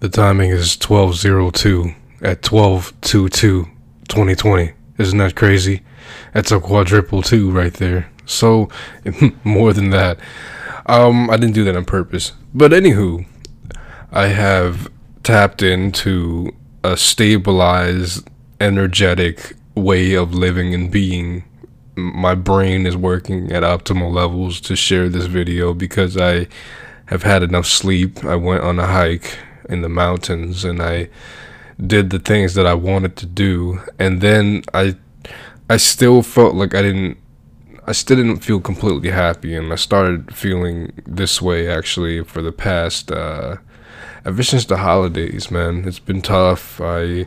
The timing is 1202 at 1222 2020. Isn't that crazy? That's a quadruple two right there. So, more than that. Um, I didn't do that on purpose. But anywho, I have tapped into a stabilized, energetic way of living and being. My brain is working at optimal levels to share this video because I have had enough sleep. I went on a hike in the mountains and I did the things that I wanted to do and then I I still felt like I didn't I still didn't feel completely happy and I started feeling this way actually for the past uh ever since the holidays, man. It's been tough. I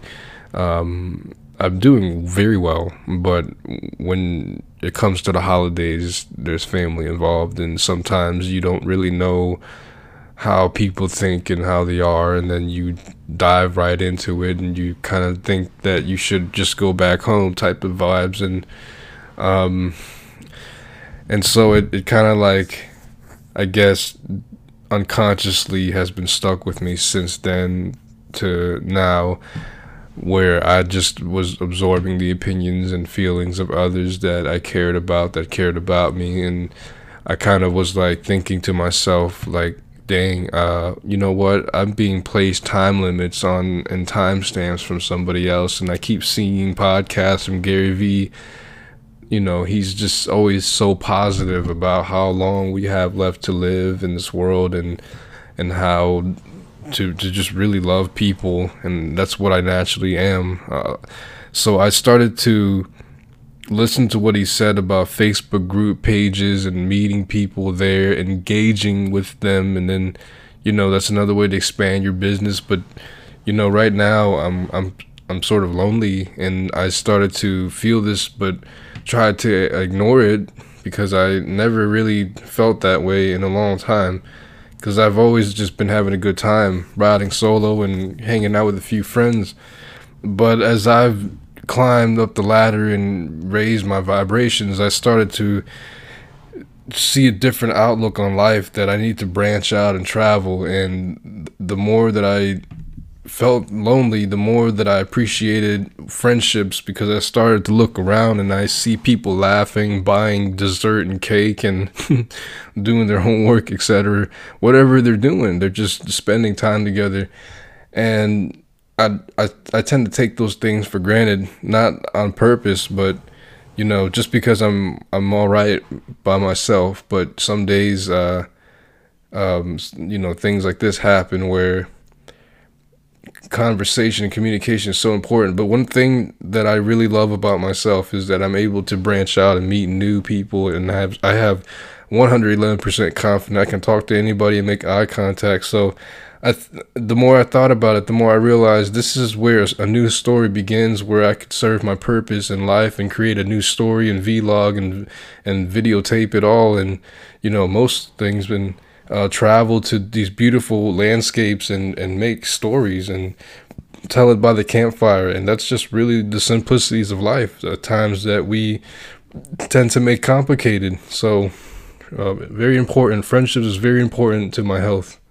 um I'm doing very well, but when it comes to the holidays, there's family involved and sometimes you don't really know how people think and how they are and then you dive right into it and you kind of think that you should just go back home type of vibes and um and so it, it kind of like i guess unconsciously has been stuck with me since then to now where i just was absorbing the opinions and feelings of others that i cared about that cared about me and i kind of was like thinking to myself like dang, uh, you know what? I'm being placed time limits on and timestamps from somebody else, and I keep seeing podcasts from Gary Vee. You know, he's just always so positive about how long we have left to live in this world, and and how to to just really love people, and that's what I naturally am. Uh, so I started to listen to what he said about Facebook group pages and meeting people there, engaging with them, and then, you know, that's another way to expand your business. But, you know, right now I'm I'm I'm sort of lonely, and I started to feel this, but tried to ignore it because I never really felt that way in a long time. Because I've always just been having a good time riding solo and hanging out with a few friends. But as I've climbed up the ladder and raised my vibrations, I started to see a different outlook on life that I need to branch out and travel. And the more that I felt lonely, the more that I appreciated friendships because I started to look around and I see people laughing, buying dessert and cake and doing their homework, etc. Whatever they're doing, they're just spending time together. And I, I I tend to take those things for granted, not on purpose, but you know, just because I'm I'm all right by myself. But some days, uh, um, you know, things like this happen where conversation and communication is so important. But one thing that I really love about myself is that I'm able to branch out and meet new people, and have I have 111% confident I can talk to anybody and make eye contact. So th- the more I thought about it, the more I realized this is where a new story begins, where I could serve my purpose in life and create a new story and vlog and and videotape it all, and you know most things and uh, travel to these beautiful landscapes and and make stories and tell it by the campfire, and that's just really the simplicities of life. The times that we tend to make complicated, so uh, very important. Friendship is very important to my health.